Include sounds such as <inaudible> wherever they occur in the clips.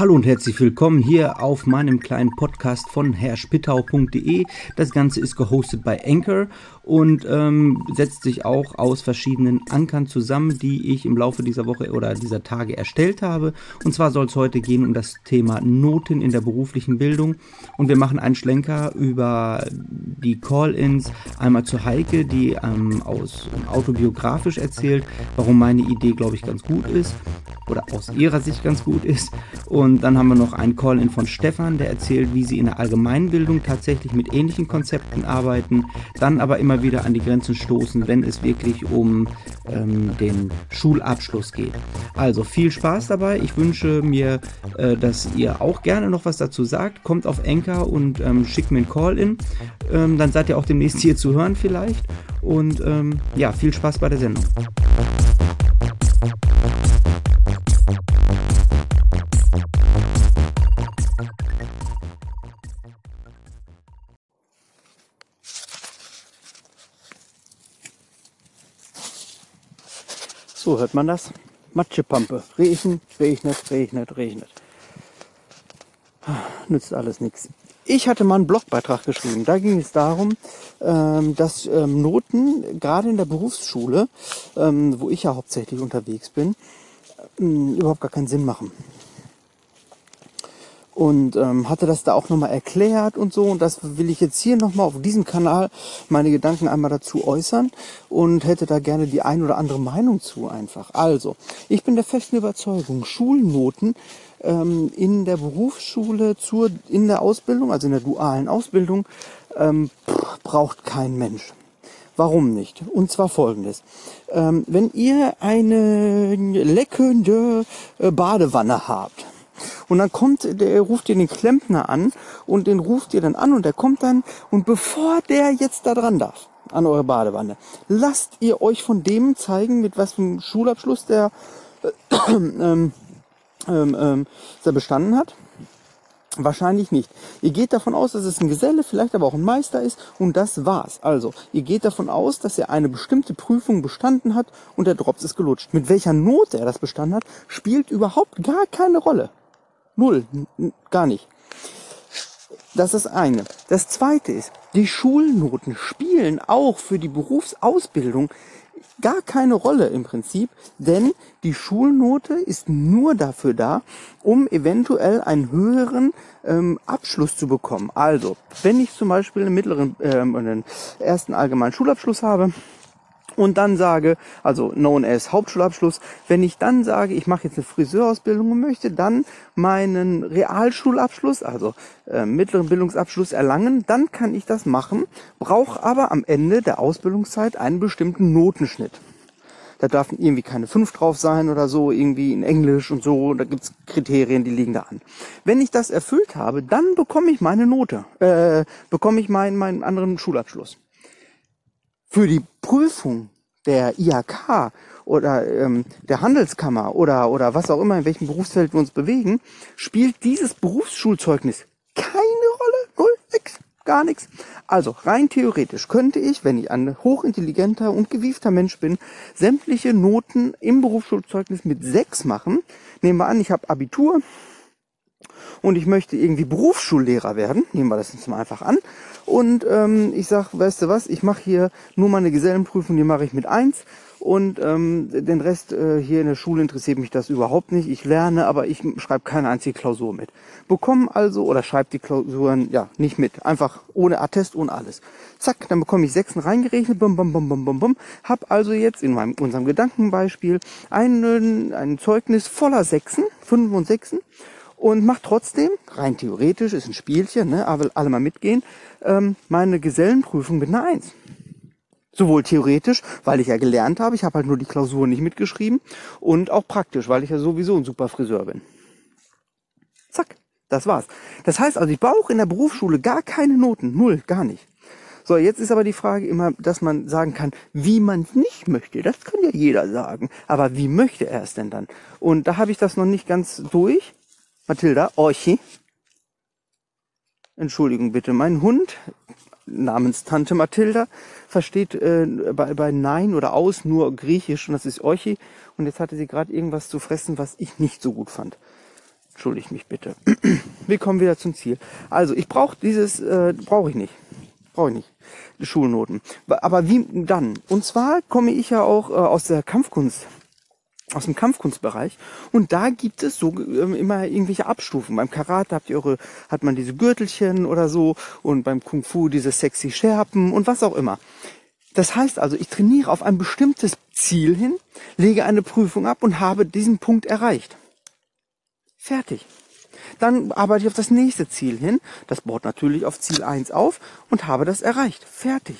Hallo und herzlich willkommen hier auf meinem kleinen Podcast von herrspittau.de. Das Ganze ist gehostet bei Anchor und ähm, setzt sich auch aus verschiedenen Ankern zusammen, die ich im Laufe dieser Woche oder dieser Tage erstellt habe. Und zwar soll es heute gehen um das Thema Noten in der beruflichen Bildung. Und wir machen einen Schlenker über die Call-ins einmal zu Heike, die ähm, aus autobiografisch erzählt, warum meine Idee, glaube ich, ganz gut ist oder aus ihrer Sicht ganz gut ist. Und dann haben wir noch einen Call-in von Stefan, der erzählt, wie sie in der Allgemeinbildung tatsächlich mit ähnlichen Konzepten arbeiten, dann aber immer wieder an die Grenzen stoßen, wenn es wirklich um ähm, den Schulabschluss geht. Also viel Spaß dabei. Ich wünsche mir, äh, dass ihr auch gerne noch was dazu sagt. Kommt auf Enker und ähm, schickt mir einen Call-in. Ähm, dann seid ihr auch demnächst hier zu hören vielleicht. Und ähm, ja, viel Spaß bei der Sendung. So hört man das. Matschepampe. Regnet, regnet, regnet, regnet. Nützt alles nichts. Ich hatte mal einen Blogbeitrag geschrieben. Da ging es darum, ähm, dass ähm, Noten gerade in der Berufsschule, ähm, wo ich ja hauptsächlich unterwegs bin, überhaupt gar keinen Sinn machen und ähm, hatte das da auch nochmal erklärt und so. Und das will ich jetzt hier nochmal auf diesem Kanal meine Gedanken einmal dazu äußern und hätte da gerne die ein oder andere Meinung zu einfach. Also, ich bin der festen Überzeugung, Schulnoten ähm, in der Berufsschule zur, in der Ausbildung, also in der dualen Ausbildung, ähm, braucht kein Mensch. Warum nicht? Und zwar folgendes. Ähm, wenn ihr eine leckende äh, Badewanne habt, und dann kommt, der ruft ihr den Klempner an und den ruft ihr dann an und der kommt dann und bevor der jetzt da dran darf, an eure Badewanne, lasst ihr euch von dem zeigen, mit was für einem Schulabschluss der, äh, <clears throat> ähm, ähm, ähm, der bestanden hat. Wahrscheinlich nicht. Ihr geht davon aus, dass es ein Geselle, vielleicht aber auch ein Meister ist und das war's. Also, ihr geht davon aus, dass er eine bestimmte Prüfung bestanden hat und der Drops ist gelutscht. Mit welcher Note er das bestanden hat, spielt überhaupt gar keine Rolle. Null. Gar nicht. Das ist das eine. Das zweite ist, die Schulnoten spielen auch für die Berufsausbildung gar keine Rolle im Prinzip, denn die Schulnote ist nur dafür da, um eventuell einen höheren ähm, Abschluss zu bekommen. Also, wenn ich zum Beispiel einen mittleren, ähm, einen ersten allgemeinen Schulabschluss habe, und dann sage, also known as Hauptschulabschluss, wenn ich dann sage, ich mache jetzt eine Friseurausbildung und möchte dann meinen Realschulabschluss, also äh, mittleren Bildungsabschluss erlangen, dann kann ich das machen, brauche aber am Ende der Ausbildungszeit einen bestimmten Notenschnitt. Da darf irgendwie keine 5 drauf sein oder so, irgendwie in Englisch und so. Da gibt's Kriterien, die liegen da an. Wenn ich das erfüllt habe, dann bekomme ich meine Note, äh, bekomme ich meinen, meinen anderen Schulabschluss für die Prüfung der IHK oder ähm, der Handelskammer oder, oder was auch immer, in welchem Berufsfeld wir uns bewegen, spielt dieses Berufsschulzeugnis keine Rolle. Null, nix, gar nichts. Also rein theoretisch könnte ich, wenn ich ein hochintelligenter und gewiefter Mensch bin, sämtliche Noten im Berufsschulzeugnis mit sechs machen. Nehmen wir an, ich habe Abitur, und ich möchte irgendwie Berufsschullehrer werden, nehmen wir das jetzt mal einfach an. Und ähm, ich sag, weißt du was, ich mache hier nur meine Gesellenprüfung, die mache ich mit eins und ähm, den Rest äh, hier in der Schule interessiert mich das überhaupt nicht. Ich lerne, aber ich schreibe keine einzige Klausur mit. Bekomme also oder schreibe die Klausuren ja nicht mit, einfach ohne Attest, ohne alles. Zack, dann bekomme ich Sechsen reingerechnet, bum, bum, bum, bum, bum, bum. Hab also jetzt in meinem, unserem Gedankenbeispiel ein, ein Zeugnis voller Sechsen, Fünfen und Sechsen und mache trotzdem, rein theoretisch, ist ein Spielchen, ne, aber alle mal mitgehen, ähm, meine Gesellenprüfung mit einer Eins. Sowohl theoretisch, weil ich ja gelernt habe, ich habe halt nur die Klausur nicht mitgeschrieben, und auch praktisch, weil ich ja sowieso ein super Friseur bin. Zack, das war's. Das heißt also, ich brauche in der Berufsschule gar keine Noten, null, gar nicht. So, jetzt ist aber die Frage immer, dass man sagen kann, wie man es nicht möchte. Das kann ja jeder sagen. Aber wie möchte er es denn dann? Und da habe ich das noch nicht ganz durch. Mathilda, Orchi. Entschuldigung bitte, mein Hund namens Tante Mathilda versteht äh, bei, bei Nein oder Aus nur Griechisch und das ist Orchi. Und jetzt hatte sie gerade irgendwas zu fressen, was ich nicht so gut fand. Entschuldigt mich bitte. <clears throat> Wir kommen wieder zum Ziel. Also ich brauche dieses, äh, brauche ich nicht. Brauche ich nicht. Die Schulnoten. Aber wie dann? Und zwar komme ich ja auch äh, aus der Kampfkunst aus dem Kampfkunstbereich und da gibt es so ähm, immer irgendwelche Abstufen. Beim Karate habt ihr eure, hat man diese Gürtelchen oder so und beim Kung Fu diese sexy Scherpen und was auch immer. Das heißt also, ich trainiere auf ein bestimmtes Ziel hin, lege eine Prüfung ab und habe diesen Punkt erreicht. Fertig. Dann arbeite ich auf das nächste Ziel hin. Das baut natürlich auf Ziel 1 auf und habe das erreicht. Fertig.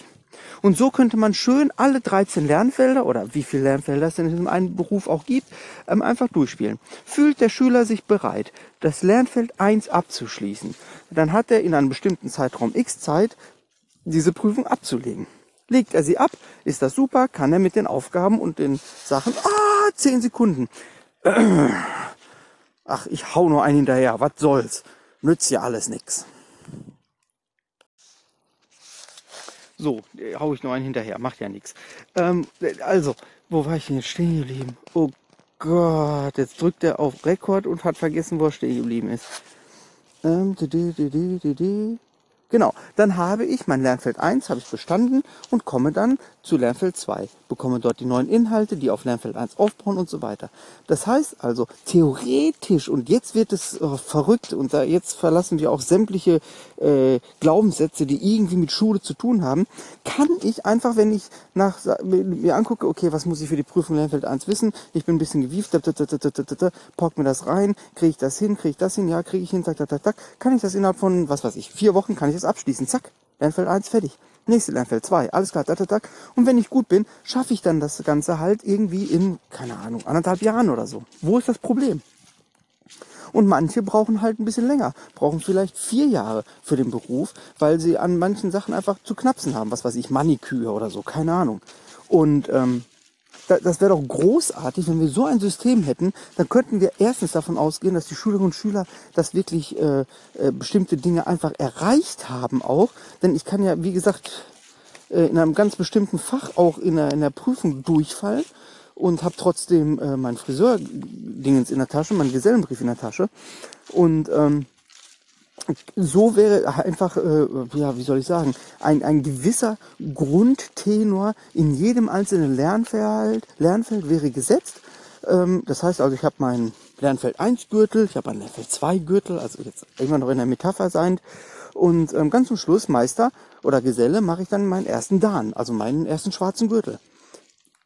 Und so könnte man schön alle 13 Lernfelder oder wie viele Lernfelder es in diesem einen Beruf auch gibt, ähm, einfach durchspielen. Fühlt der Schüler sich bereit, das Lernfeld 1 abzuschließen, dann hat er in einem bestimmten Zeitraum X Zeit, diese Prüfung abzulegen. Legt er sie ab, ist das super, kann er mit den Aufgaben und den Sachen, ah, 10 Sekunden. Ach, ich hau nur einen hinterher, was soll's. Nützt ja alles nix. So, äh, hau ich noch einen hinterher, macht ja nichts. Ähm, also, wo war ich denn jetzt stehen geblieben? Oh Gott, jetzt drückt er auf Rekord und hat vergessen, wo er stehen geblieben ist. Ähm, di, di, di, Genau, dann habe ich mein Lernfeld 1 habe ich bestanden und komme dann zu Lernfeld 2, bekomme dort die neuen Inhalte, die auf Lernfeld 1 aufbauen und so weiter. Das heißt also, theoretisch, und jetzt wird es äh, verrückt, und da jetzt verlassen wir auch sämtliche äh, Glaubenssätze, die irgendwie mit Schule zu tun haben, kann ich einfach, wenn ich nach mir angucke, okay, was muss ich für die Prüfung Lernfeld 1 wissen, ich bin ein bisschen gewieft, pock mir das rein, kriege ich das hin, kriege ich das hin, ja, kriege ich hin, tak, tak, tak, tak, kann ich das innerhalb von, was weiß ich, vier Wochen, kann ich das abschließen, zack, Lernfeld 1 fertig. Nächste Lernfeld 2, alles klar, tak, tak. Und wenn ich gut bin, schaffe ich dann das Ganze halt irgendwie in, keine Ahnung, anderthalb Jahren oder so. Wo ist das Problem? Und manche brauchen halt ein bisschen länger, brauchen vielleicht vier Jahre für den Beruf, weil sie an manchen Sachen einfach zu knapsen haben, was weiß ich, Maniküre oder so, keine Ahnung. Und ähm, das wäre doch großartig, wenn wir so ein System hätten, dann könnten wir erstens davon ausgehen, dass die Schülerinnen und Schüler das wirklich äh, äh, bestimmte Dinge einfach erreicht haben auch. Denn ich kann ja, wie gesagt, äh, in einem ganz bestimmten Fach auch in der, in der Prüfung durchfallen und habe trotzdem äh, mein Friseur-Dingens in der Tasche, meinen Gesellenbrief in der Tasche. Und ähm, so wäre einfach, äh, ja, wie soll ich sagen, ein, ein gewisser Grundtenor in jedem einzelnen Lernfeld, Lernfeld wäre gesetzt. Ähm, das heißt also, ich habe meinen Lernfeld 1 Gürtel, ich habe einen Lernfeld 2 Gürtel, also jetzt immer noch in der Metapher sein. Und ähm, ganz zum Schluss, Meister oder Geselle, mache ich dann meinen ersten Dan, also meinen ersten schwarzen Gürtel.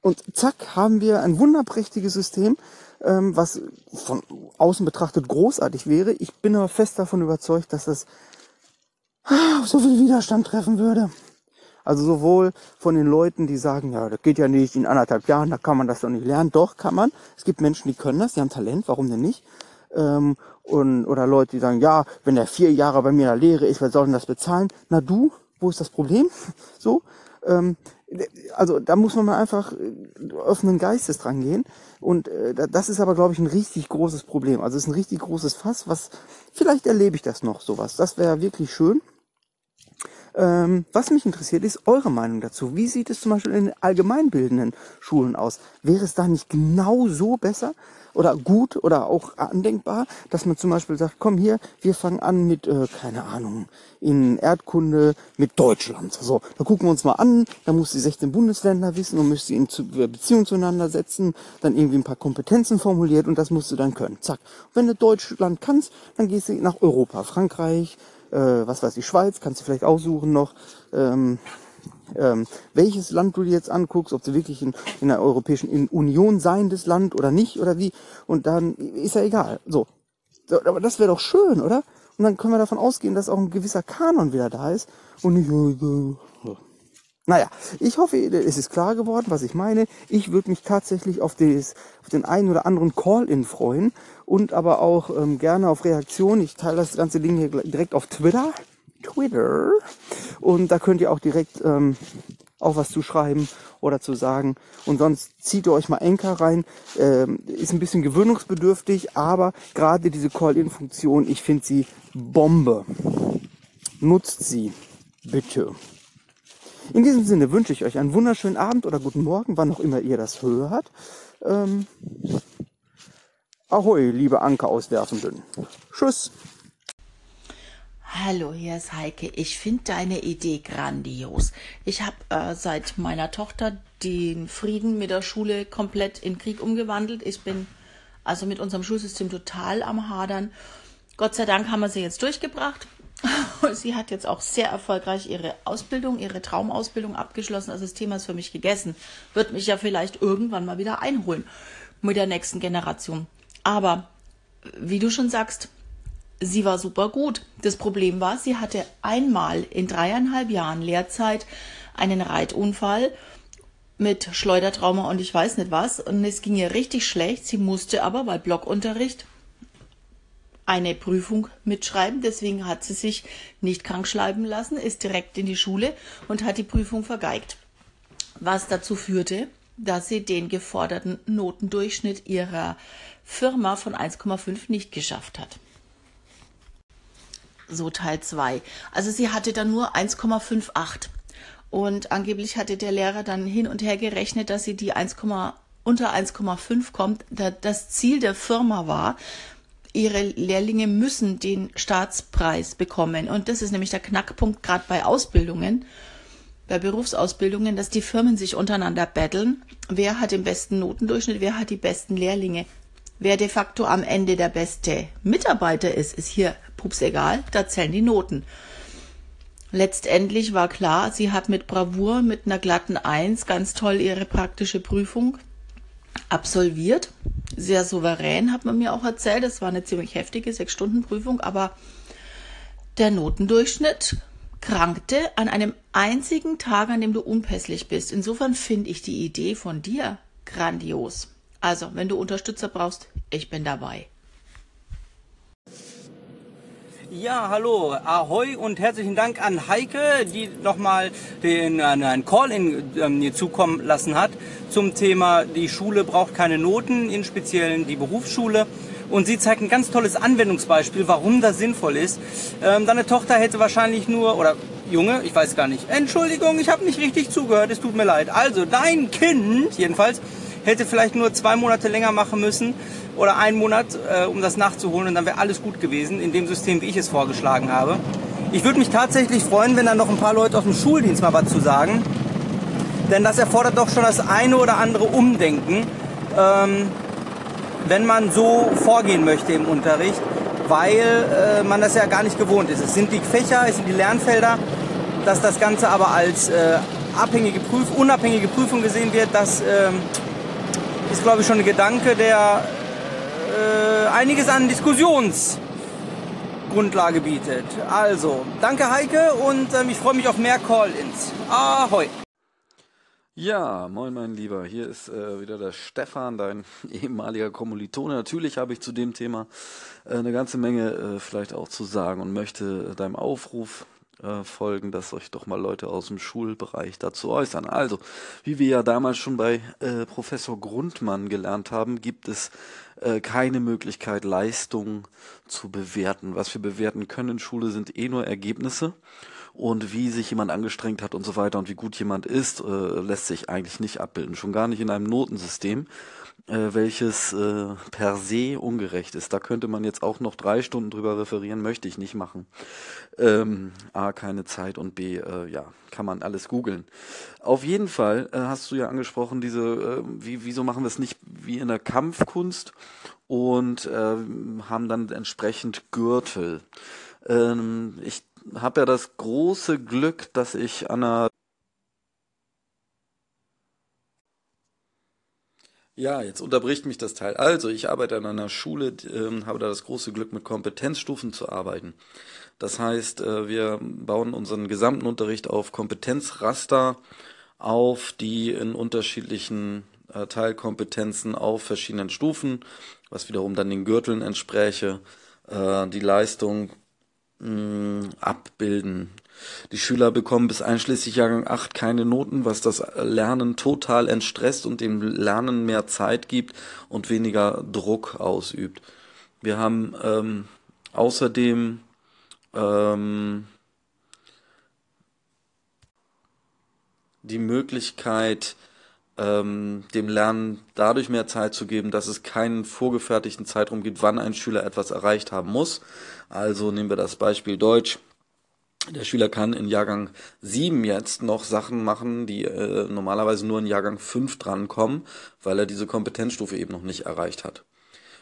Und zack, haben wir ein wunderprächtiges System, ähm, was von außen betrachtet großartig wäre. Ich bin aber fest davon überzeugt, dass das ah, so viel Widerstand treffen würde. Also sowohl von den Leuten, die sagen, ja, das geht ja nicht in anderthalb Jahren, da kann man das doch nicht lernen. Doch, kann man. Es gibt Menschen, die können das, die haben Talent, warum denn nicht? Ähm, und, oder Leute, die sagen, ja, wenn der vier Jahre bei mir in der Lehre ist, wer soll denn das bezahlen? Na du, wo ist das Problem? <laughs> So. Ähm, also da muss man mal einfach äh, offenen Geistes dran gehen. Und äh, das ist aber, glaube ich, ein richtig großes Problem. Also es ist ein richtig großes Fass, was vielleicht erlebe ich das noch sowas. Das wäre wirklich schön. Ähm, was mich interessiert, ist eure Meinung dazu. Wie sieht es zum Beispiel in allgemeinbildenden Schulen aus? Wäre es da nicht genau so besser? oder gut oder auch andenkbar, dass man zum Beispiel sagt, komm hier, wir fangen an mit, äh, keine Ahnung, in Erdkunde mit Deutschland. So, da gucken wir uns mal an, da muss die 16 Bundesländer wissen und müsst sie in äh, Beziehung zueinander setzen, dann irgendwie ein paar Kompetenzen formuliert und das musst du dann können. Zack. Und wenn du Deutschland kannst, dann gehst du nach Europa, Frankreich, äh, was weiß ich, Schweiz, kannst du vielleicht aussuchen noch, ähm, ähm, welches Land du dir jetzt anguckst, ob du wirklich in, in der Europäischen Union seiendes Land oder nicht oder wie. Und dann ist ja egal. So. Aber das wäre doch schön, oder? Und dann können wir davon ausgehen, dass auch ein gewisser Kanon wieder da ist und nicht. Naja, ich hoffe, es ist klar geworden, was ich meine. Ich würde mich tatsächlich auf, des, auf den einen oder anderen Call-In freuen und aber auch ähm, gerne auf Reaktionen. Ich teile das ganze Ding hier direkt auf Twitter. Twitter. Und da könnt ihr auch direkt ähm, auch was zu schreiben oder zu sagen. Und sonst zieht ihr euch mal Enker rein. Ähm, ist ein bisschen gewöhnungsbedürftig, aber gerade diese Call-In-Funktion, ich finde sie Bombe. Nutzt sie, bitte. In diesem Sinne wünsche ich euch einen wunderschönen Abend oder guten Morgen, wann auch immer ihr das hört. Ähm, Ahoi, liebe Anker auswerfenden. Tschüss. Hallo, hier ist Heike. Ich finde deine Idee grandios. Ich habe äh, seit meiner Tochter den Frieden mit der Schule komplett in Krieg umgewandelt. Ich bin also mit unserem Schulsystem total am Hadern. Gott sei Dank haben wir sie jetzt durchgebracht. <laughs> sie hat jetzt auch sehr erfolgreich ihre Ausbildung, ihre Traumausbildung abgeschlossen. Also das Thema ist für mich gegessen. Wird mich ja vielleicht irgendwann mal wieder einholen mit der nächsten Generation. Aber wie du schon sagst, sie war super gut. Das Problem war, sie hatte einmal in dreieinhalb Jahren Lehrzeit einen Reitunfall mit Schleudertrauma und ich weiß nicht was. Und es ging ihr richtig schlecht. Sie musste aber bei Blockunterricht eine Prüfung mitschreiben. Deswegen hat sie sich nicht krank schreiben lassen, ist direkt in die Schule und hat die Prüfung vergeigt. Was dazu führte, dass sie den geforderten Notendurchschnitt ihrer Firma von 1,5 nicht geschafft hat. So Teil 2. Also sie hatte dann nur 1,58. Und angeblich hatte der Lehrer dann hin und her gerechnet, dass sie die 1, unter 1,5 kommt. Das Ziel der Firma war, ihre Lehrlinge müssen den Staatspreis bekommen. Und das ist nämlich der Knackpunkt gerade bei Ausbildungen, bei Berufsausbildungen, dass die Firmen sich untereinander betteln. Wer hat den besten Notendurchschnitt? Wer hat die besten Lehrlinge? Wer de facto am Ende der beste Mitarbeiter ist, ist hier pups egal. Da zählen die Noten. Letztendlich war klar, sie hat mit Bravour, mit einer glatten Eins ganz toll ihre praktische Prüfung absolviert. Sehr souverän, hat man mir auch erzählt. Es war eine ziemlich heftige Sechs-Stunden-Prüfung, aber der Notendurchschnitt krankte an einem einzigen Tag, an dem du unpässlich bist. Insofern finde ich die Idee von dir grandios. Also, wenn du Unterstützer brauchst, ich bin dabei. Ja, hallo, ahoi und herzlichen Dank an Heike, die nochmal den einen Call-in ähm, mir zukommen lassen hat zum Thema, die Schule braucht keine Noten, in speziellen die Berufsschule. Und sie zeigt ein ganz tolles Anwendungsbeispiel, warum das sinnvoll ist. Ähm, deine Tochter hätte wahrscheinlich nur, oder Junge, ich weiß gar nicht, Entschuldigung, ich habe nicht richtig zugehört, es tut mir leid. Also, dein Kind, jedenfalls, hätte vielleicht nur zwei Monate länger machen müssen oder einen Monat, äh, um das nachzuholen und dann wäre alles gut gewesen in dem System, wie ich es vorgeschlagen habe. Ich würde mich tatsächlich freuen, wenn da noch ein paar Leute aus dem Schuldienst mal was zu sagen. Denn das erfordert doch schon das eine oder andere Umdenken, ähm, wenn man so vorgehen möchte im Unterricht, weil äh, man das ja gar nicht gewohnt ist. Es sind die Fächer, es sind die Lernfelder, dass das Ganze aber als äh, abhängige Prüf unabhängige Prüfung gesehen wird, das äh, ist, glaube ich, schon ein Gedanke, der äh, einiges an Diskussionsgrundlage bietet. Also, danke Heike und ähm, ich freue mich auf mehr Call-ins. Ahoi! Ja, moin mein Lieber, hier ist äh, wieder der Stefan, dein <laughs> ehemaliger Kommilitone. Natürlich habe ich zu dem Thema äh, eine ganze Menge äh, vielleicht auch zu sagen und möchte deinem Aufruf äh, folgen, dass euch doch mal Leute aus dem Schulbereich dazu äußern. Also, wie wir ja damals schon bei äh, Professor Grundmann gelernt haben, gibt es äh, keine Möglichkeit, Leistung zu bewerten. Was wir bewerten können in Schule sind eh nur Ergebnisse und wie sich jemand angestrengt hat und so weiter und wie gut jemand ist, äh, lässt sich eigentlich nicht abbilden. Schon gar nicht in einem Notensystem, äh, welches äh, per se ungerecht ist. Da könnte man jetzt auch noch drei Stunden drüber referieren, möchte ich nicht machen. Ähm, A, keine Zeit und B, äh, ja, kann man alles googeln. Auf jeden Fall äh, hast du ja angesprochen, diese, äh, wie, wieso machen wir es nicht wie in der Kampfkunst und äh, haben dann entsprechend Gürtel. Ähm, ich habe ja das große Glück, dass ich an einer Ja, jetzt unterbricht mich das Teil. Also, ich arbeite an einer Schule, äh, habe da das große Glück, mit Kompetenzstufen zu arbeiten. Das heißt, äh, wir bauen unseren gesamten Unterricht auf Kompetenzraster auf, die in unterschiedlichen äh, Teilkompetenzen auf verschiedenen Stufen, was wiederum dann den Gürteln entspräche, äh, die Leistung mh, abbilden. Die Schüler bekommen bis einschließlich Jahrgang 8 keine Noten, was das Lernen total entstresst und dem Lernen mehr Zeit gibt und weniger Druck ausübt. Wir haben ähm, außerdem ähm, die Möglichkeit, ähm, dem Lernen dadurch mehr Zeit zu geben, dass es keinen vorgefertigten Zeitraum gibt, wann ein Schüler etwas erreicht haben muss. Also nehmen wir das Beispiel Deutsch. Der Schüler kann in Jahrgang 7 jetzt noch Sachen machen, die äh, normalerweise nur in Jahrgang 5 drankommen, weil er diese Kompetenzstufe eben noch nicht erreicht hat.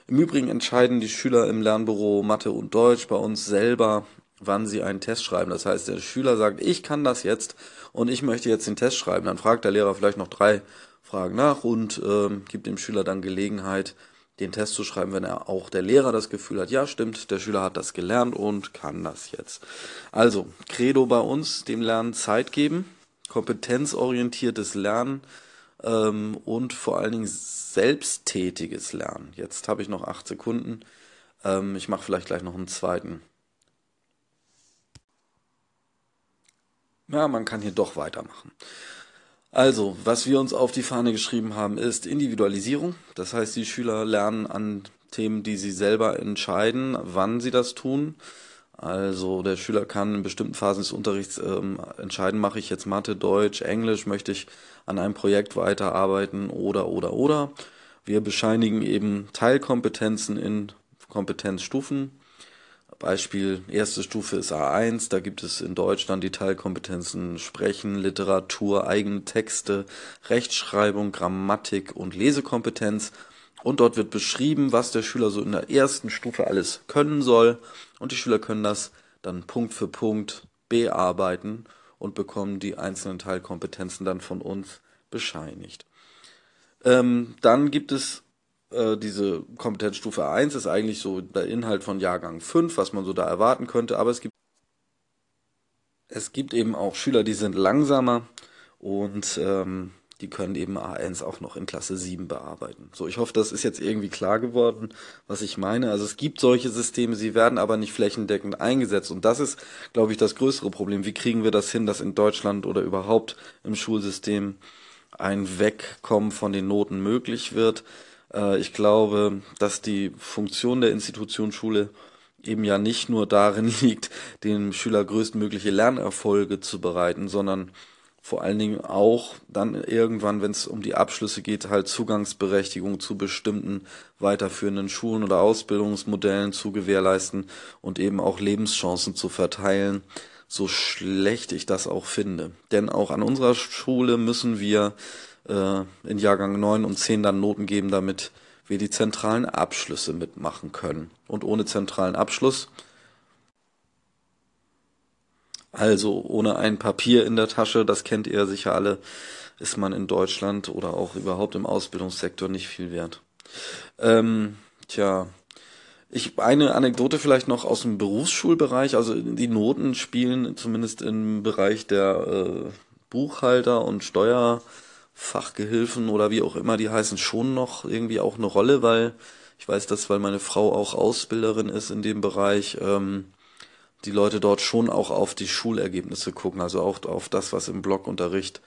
Im Übrigen entscheiden die Schüler im Lernbüro Mathe und Deutsch bei uns selber, wann sie einen Test schreiben. Das heißt, der Schüler sagt, ich kann das jetzt und ich möchte jetzt den Test schreiben. Dann fragt der Lehrer vielleicht noch drei Fragen nach und ähm, gibt dem Schüler dann Gelegenheit, den Test zu schreiben, wenn er auch der Lehrer das Gefühl hat, ja stimmt, der Schüler hat das gelernt und kann das jetzt. Also, Credo bei uns, dem Lernen Zeit geben, kompetenzorientiertes Lernen ähm, und vor allen Dingen selbsttätiges Lernen. Jetzt habe ich noch acht Sekunden. Ähm, ich mache vielleicht gleich noch einen zweiten. Ja, man kann hier doch weitermachen. Also, was wir uns auf die Fahne geschrieben haben, ist Individualisierung. Das heißt, die Schüler lernen an Themen, die sie selber entscheiden, wann sie das tun. Also der Schüler kann in bestimmten Phasen des Unterrichts ähm, entscheiden, mache ich jetzt Mathe, Deutsch, Englisch, möchte ich an einem Projekt weiterarbeiten oder oder oder. Wir bescheinigen eben Teilkompetenzen in Kompetenzstufen Beispiel erste Stufe ist A1, da gibt es in Deutschland die Teilkompetenzen Sprechen, Literatur, eigene Texte, Rechtschreibung, Grammatik und Lesekompetenz. Und dort wird beschrieben, was der Schüler so in der ersten Stufe alles können soll. Und die Schüler können das dann Punkt für Punkt bearbeiten und bekommen die einzelnen Teilkompetenzen dann von uns bescheinigt. Ähm, dann gibt es äh, diese Kompetenzstufe 1 ist eigentlich so der Inhalt von Jahrgang 5, was man so da erwarten könnte, aber es gibt es gibt eben auch Schüler, die sind langsamer und ähm, die können eben A1 auch noch in Klasse 7 bearbeiten. So, ich hoffe, das ist jetzt irgendwie klar geworden, was ich meine. Also es gibt solche Systeme, sie werden aber nicht flächendeckend eingesetzt. Und das ist, glaube ich, das größere Problem. Wie kriegen wir das hin, dass in Deutschland oder überhaupt im Schulsystem ein Wegkommen von den Noten möglich wird? Äh, ich glaube, dass die Funktion der Institution Schule eben ja nicht nur darin <laughs> liegt, dem Schüler größtmögliche Lernerfolge zu bereiten, sondern vor allen Dingen auch dann irgendwann, wenn es um die Abschlüsse geht, halt Zugangsberechtigung zu bestimmten weiterführenden Schulen oder Ausbildungsmodellen zu gewährleisten und eben auch Lebenschancen zu verteilen, so schlecht ich das auch finde. Denn auch an unserer Schule müssen wir in Jahrgang 9 und 10 dann Noten geben, damit wir die zentralen Abschlüsse mitmachen können. Und ohne zentralen Abschluss, also ohne ein Papier in der Tasche, das kennt ihr sicher alle, ist man in Deutschland oder auch überhaupt im Ausbildungssektor nicht viel wert. Ähm, tja, ich eine Anekdote vielleicht noch aus dem Berufsschulbereich. Also die Noten spielen zumindest im Bereich der äh, Buchhalter und Steuer Fachgehilfen oder wie auch immer die heißen, schon noch irgendwie auch eine Rolle, weil ich weiß das, weil meine Frau auch Ausbilderin ist in dem Bereich, ähm, die Leute dort schon auch auf die Schulergebnisse gucken, also auch auf das, was im Blockunterricht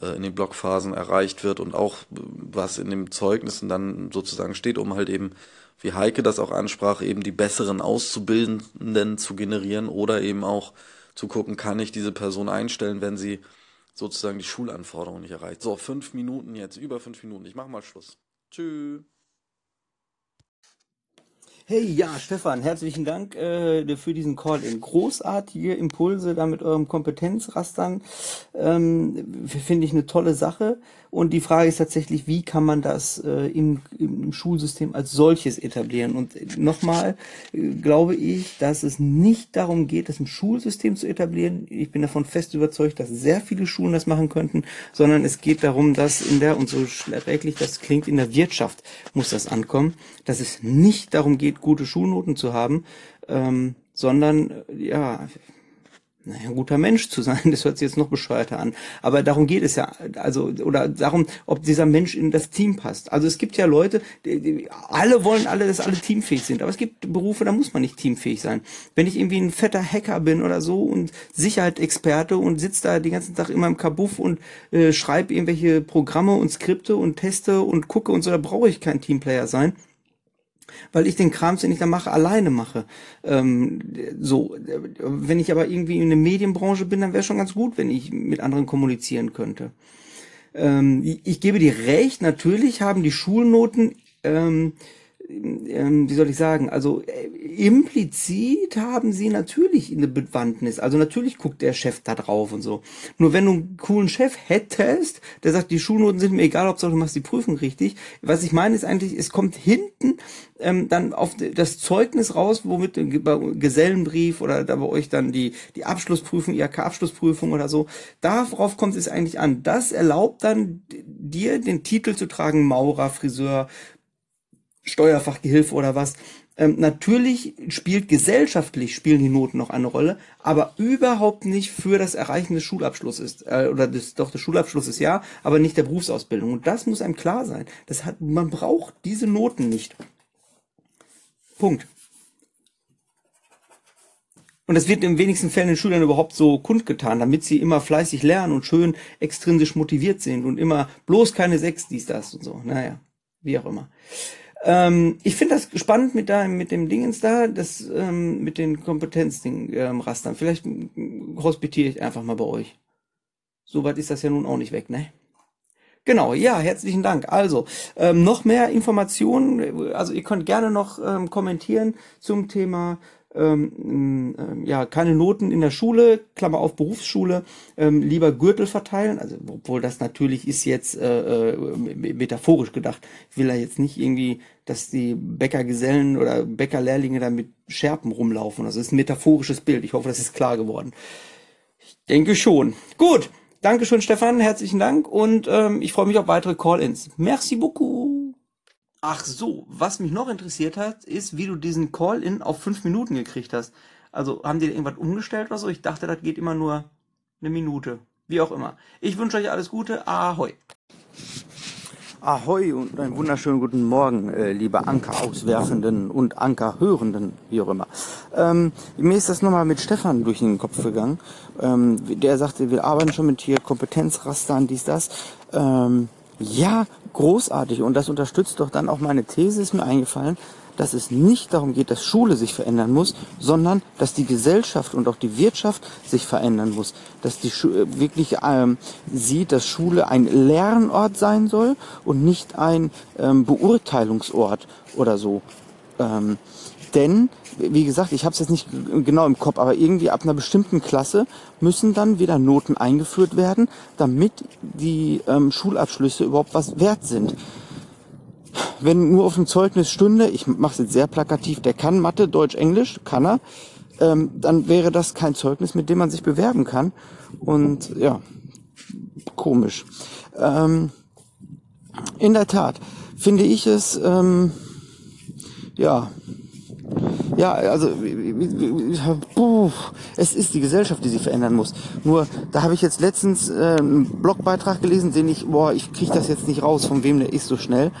äh, in den Blockphasen erreicht wird und auch was in den Zeugnissen dann sozusagen steht, um halt eben, wie Heike das auch ansprach, eben die besseren Auszubildenden zu generieren oder eben auch zu gucken, kann ich diese Person einstellen, wenn sie sozusagen die Schulanforderungen nicht erreicht. So, fünf Minuten jetzt, über fünf Minuten. Ich mache mal Schluss. Tschüss. Hey, ja, Stefan, herzlichen Dank äh, für diesen Call-in. Großartige Impulse da mit eurem Kompetenzrastern. Ähm, Finde ich eine tolle Sache. Und die Frage ist tatsächlich, wie kann man das äh, im, im Schulsystem als solches etablieren? Und nochmal äh, glaube ich, dass es nicht darum geht, das im Schulsystem zu etablieren. Ich bin davon fest überzeugt, dass sehr viele Schulen das machen könnten, sondern es geht darum, dass in der, und so schrecklich das klingt, in der Wirtschaft muss das ankommen, dass es nicht darum geht, gute Schulnoten zu haben, ähm, sondern ja, naja, ein guter Mensch zu sein, <laughs> das hört sich jetzt noch bescheuerter an. Aber darum geht es ja, also, oder darum, ob dieser Mensch in das Team passt. Also es gibt ja Leute, die, die, alle wollen alle, dass alle teamfähig sind. Aber es gibt Berufe, da muss man nicht teamfähig sein. Wenn ich irgendwie ein fetter Hacker bin oder so und Sicherheitsexperte und sitze da den ganzen Tag immer im Kabuff und äh, schreibe irgendwelche Programme und Skripte und teste und gucke und so, da brauche ich kein Teamplayer sein weil ich den Kram, den ich da mache, alleine mache. Ähm, so, wenn ich aber irgendwie in der Medienbranche bin, dann wäre schon ganz gut, wenn ich mit anderen kommunizieren könnte. ähm, ich, gebe dir recht, natürlich haben die Schulnoten ähm, ähm, wie soll ich sagen, also äh, implizit haben sie natürlich eine Bewandtnis. Also natürlich guckt der Chef da drauf und so. Nur wenn du einen coolen Chef hättest, der sagt, die Schulnoten sind mir egal, Hauptsache du machst die Prüfung richtig. Was ich meine ist eigentlich, es kommt hinten ähm, dann auf das Zeugnis raus, womit bei Gesellenbrief oder da bei euch dann die, die Abschlussprüfung, IHK-Abschlussprüfung oder so, darauf kommt es eigentlich an. Das erlaubt dann dir den Titel zu tragen, Maurer, Friseur, Steuerfachgehilfe oder was. Ähm, natürlich spielt gesellschaftlich spielen die Noten noch eine Rolle, aber überhaupt nicht für das Erreichen des Schulabschlusses äh, oder des, doch des Schulabschlusses ja, aber nicht der Berufsausbildung. Und das muss einem klar sein. Das hat, man braucht diese Noten nicht. Punkt. Und das wird in wenigsten Fällen den Schülern überhaupt so kundgetan, damit sie immer fleißig lernen und schön extrinsisch motiviert sind und immer bloß keine Sechs, dies, das und so. Naja, wie auch immer. Ähm, ich finde das spannend mit deinem, mit dem Dingens da, das ähm, mit den Kompetenzding-Rastern. Ähm, Vielleicht hospitiere ich einfach mal bei euch. Soweit ist das ja nun auch nicht weg, ne? Genau, ja, herzlichen Dank. Also, ähm, noch mehr Informationen, also ihr könnt gerne noch ähm, kommentieren zum Thema ähm, ähm, ja, keine Noten in der Schule, Klammer auf Berufsschule, ähm, lieber Gürtel verteilen, also obwohl das natürlich ist jetzt äh, äh, metaphorisch gedacht. Ich will da jetzt nicht irgendwie, dass die Bäckergesellen oder Bäckerlehrlinge da mit Scherpen rumlaufen. Das ist ein metaphorisches Bild. Ich hoffe, das ist klar geworden. Ich denke schon. Gut. Dankeschön, Stefan. Herzlichen Dank. Und ähm, ich freue mich auf weitere Call-ins. Merci beaucoup. Ach so, was mich noch interessiert hat, ist, wie du diesen Call-In auf fünf Minuten gekriegt hast. Also haben die irgendwas umgestellt oder so? Ich dachte, das geht immer nur eine Minute. Wie auch immer. Ich wünsche euch alles Gute. Ahoi. Ahoi und einen wunderschönen guten Morgen, äh, liebe Anker-Auswerfenden und Anker-Hörenden, wie auch immer. Ähm, mir ist das nochmal mit Stefan durch den Kopf gegangen. Ähm, der sagte, wir arbeiten schon mit hier Kompetenzrastern, dies, das. Ähm, ja, großartig. Und das unterstützt doch dann auch meine These, ist mir eingefallen, dass es nicht darum geht, dass Schule sich verändern muss, sondern dass die Gesellschaft und auch die Wirtschaft sich verändern muss. Dass die Schule äh, wirklich ähm, sieht, dass Schule ein Lernort sein soll und nicht ein ähm, Beurteilungsort oder so. Ähm, denn wie gesagt, ich habe es jetzt nicht genau im Kopf, aber irgendwie ab einer bestimmten Klasse müssen dann wieder Noten eingeführt werden, damit die ähm, Schulabschlüsse überhaupt was wert sind. Wenn nur auf dem Zeugnis stünde, ich mache es jetzt sehr plakativ, der kann Mathe, Deutsch, Englisch, kann er, ähm, dann wäre das kein Zeugnis, mit dem man sich bewerben kann. Und ja, komisch. Ähm, in der Tat finde ich es, ähm, ja, ja, also puh, es ist die Gesellschaft, die sich verändern muss. Nur da habe ich jetzt letztens äh, einen Blogbeitrag gelesen, den ich, boah, ich kriege das jetzt nicht raus, von wem der ist so schnell,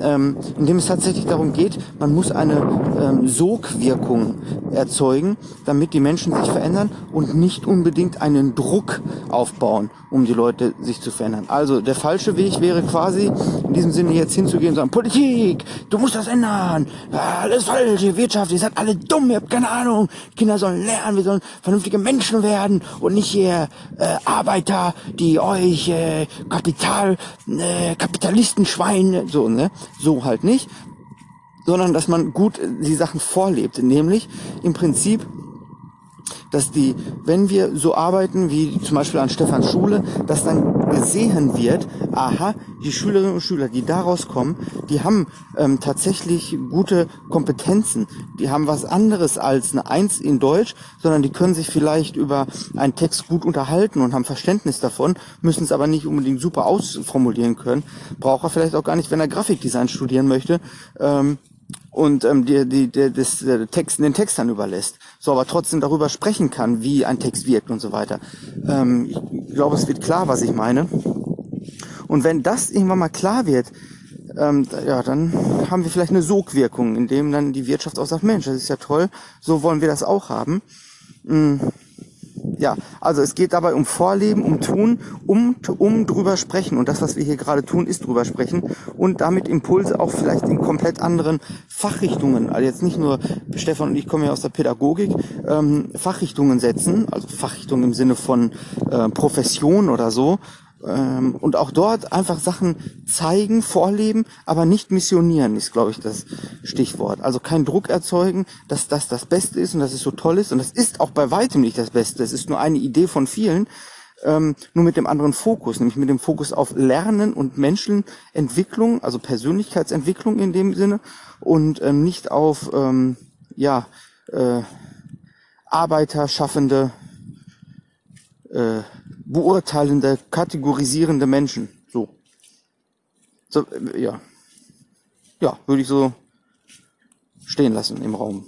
ähm, in dem es tatsächlich darum geht, man muss eine ähm, Sogwirkung erzeugen, damit die Menschen sich verändern und nicht unbedingt einen Druck aufbauen, um die Leute sich zu verändern. Also der falsche Weg wäre quasi in diesem Sinne jetzt hinzugehen und sagen, Politik, du musst das ändern, alles falsch, Wirtschaft, ihr seid alle dumm, ihr habt keine Ahnung, Kinder sollen lernen, wir sollen vernünftige Menschen werden und nicht hier äh, Arbeiter, die euch äh, Kapital, äh, Kapitalistenschweine, so, ne? So halt nicht. Sondern dass man gut die Sachen vorlebt, nämlich im Prinzip dass die, wenn wir so arbeiten wie zum Beispiel an Stefans Schule, dass dann gesehen wird, aha, die Schülerinnen und Schüler, die daraus kommen, die haben ähm, tatsächlich gute Kompetenzen. Die haben was anderes als eine Eins in Deutsch, sondern die können sich vielleicht über einen Text gut unterhalten und haben Verständnis davon, müssen es aber nicht unbedingt super ausformulieren können. Braucht er vielleicht auch gar nicht, wenn er Grafikdesign studieren möchte. Ähm, und ähm, die, die, die, das, der Text, den Text dann überlässt. So, aber trotzdem darüber sprechen kann, wie ein Text wirkt und so weiter. Ähm, ich glaube, es wird klar, was ich meine. Und wenn das irgendwann mal klar wird, ähm, ja, dann haben wir vielleicht eine Sogwirkung, in dem dann die Wirtschaft auch sagt, Mensch, das ist ja toll, so wollen wir das auch haben. Mhm ja, also es geht dabei um Vorleben, um Tun, um, um drüber sprechen. Und das, was wir hier gerade tun, ist drüber sprechen und damit Impulse auch vielleicht in komplett anderen Fachrichtungen, also jetzt nicht nur, Stefan und ich kommen ja aus der Pädagogik, ähm, Fachrichtungen setzen, also Fachrichtungen im Sinne von äh, Profession oder so, Ähm, und auch dort einfach Sachen zeigen, vorleben, aber nicht missionieren, ist, glaube ich, das Stichwort. Also kein Druck erzeugen, dass das das Beste ist und dass es so toll ist. Und das ist auch bei weitem nicht das Beste. Es ist nur eine Idee von vielen, ähm, nur mit dem anderen Fokus, nämlich mit dem Fokus auf Lernen und Menschenentwicklung, also Persönlichkeitsentwicklung in dem Sinne und ähm, nicht auf ähm, ja äh, Arbeiter, Schaffende, äh, beurteilende, kategorisierende Menschen. So. so äh, ja. Ja, würde ich so stehen lassen im Raum.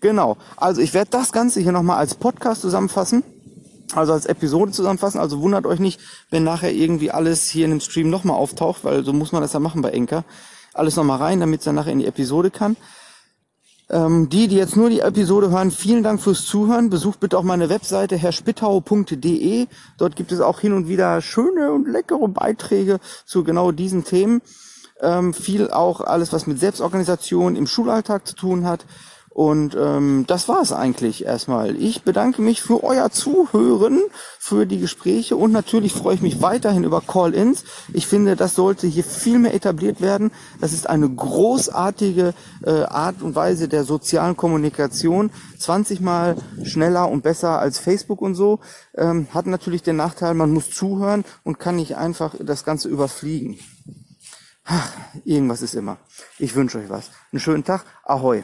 Genau. Also ich werde das Ganze hier nochmal als Podcast zusammenfassen. Also als Episode zusammenfassen. Also wundert euch nicht, wenn nachher irgendwie alles hier in dem Stream nochmal auftaucht, weil so muss man das ja machen bei Enker. Alles nochmal rein, damit es dann nachher in die Episode kann. Ähm, die, die jetzt nur die Episode hören, vielen Dank fürs Zuhören. Besucht bitte auch meine Webseite herrspittau.de. Dort gibt es auch hin und wieder schöne und leckere Beiträge zu genau diesen Themen. Ähm, viel auch alles, was mit Selbstorganisation im Schulalltag zu tun hat. Und ähm, das war es eigentlich erstmal. Ich bedanke mich für euer Zuhören, für die Gespräche und natürlich freue ich mich weiterhin über Call-ins. Ich finde, das sollte hier viel mehr etabliert werden. Das ist eine großartige äh, Art und Weise der sozialen Kommunikation. 20 Mal schneller und besser als Facebook und so. Ähm, hat natürlich den Nachteil, man muss zuhören und kann nicht einfach das Ganze überfliegen. Ach, irgendwas ist immer. Ich wünsche euch was. Einen schönen Tag. Ahoi.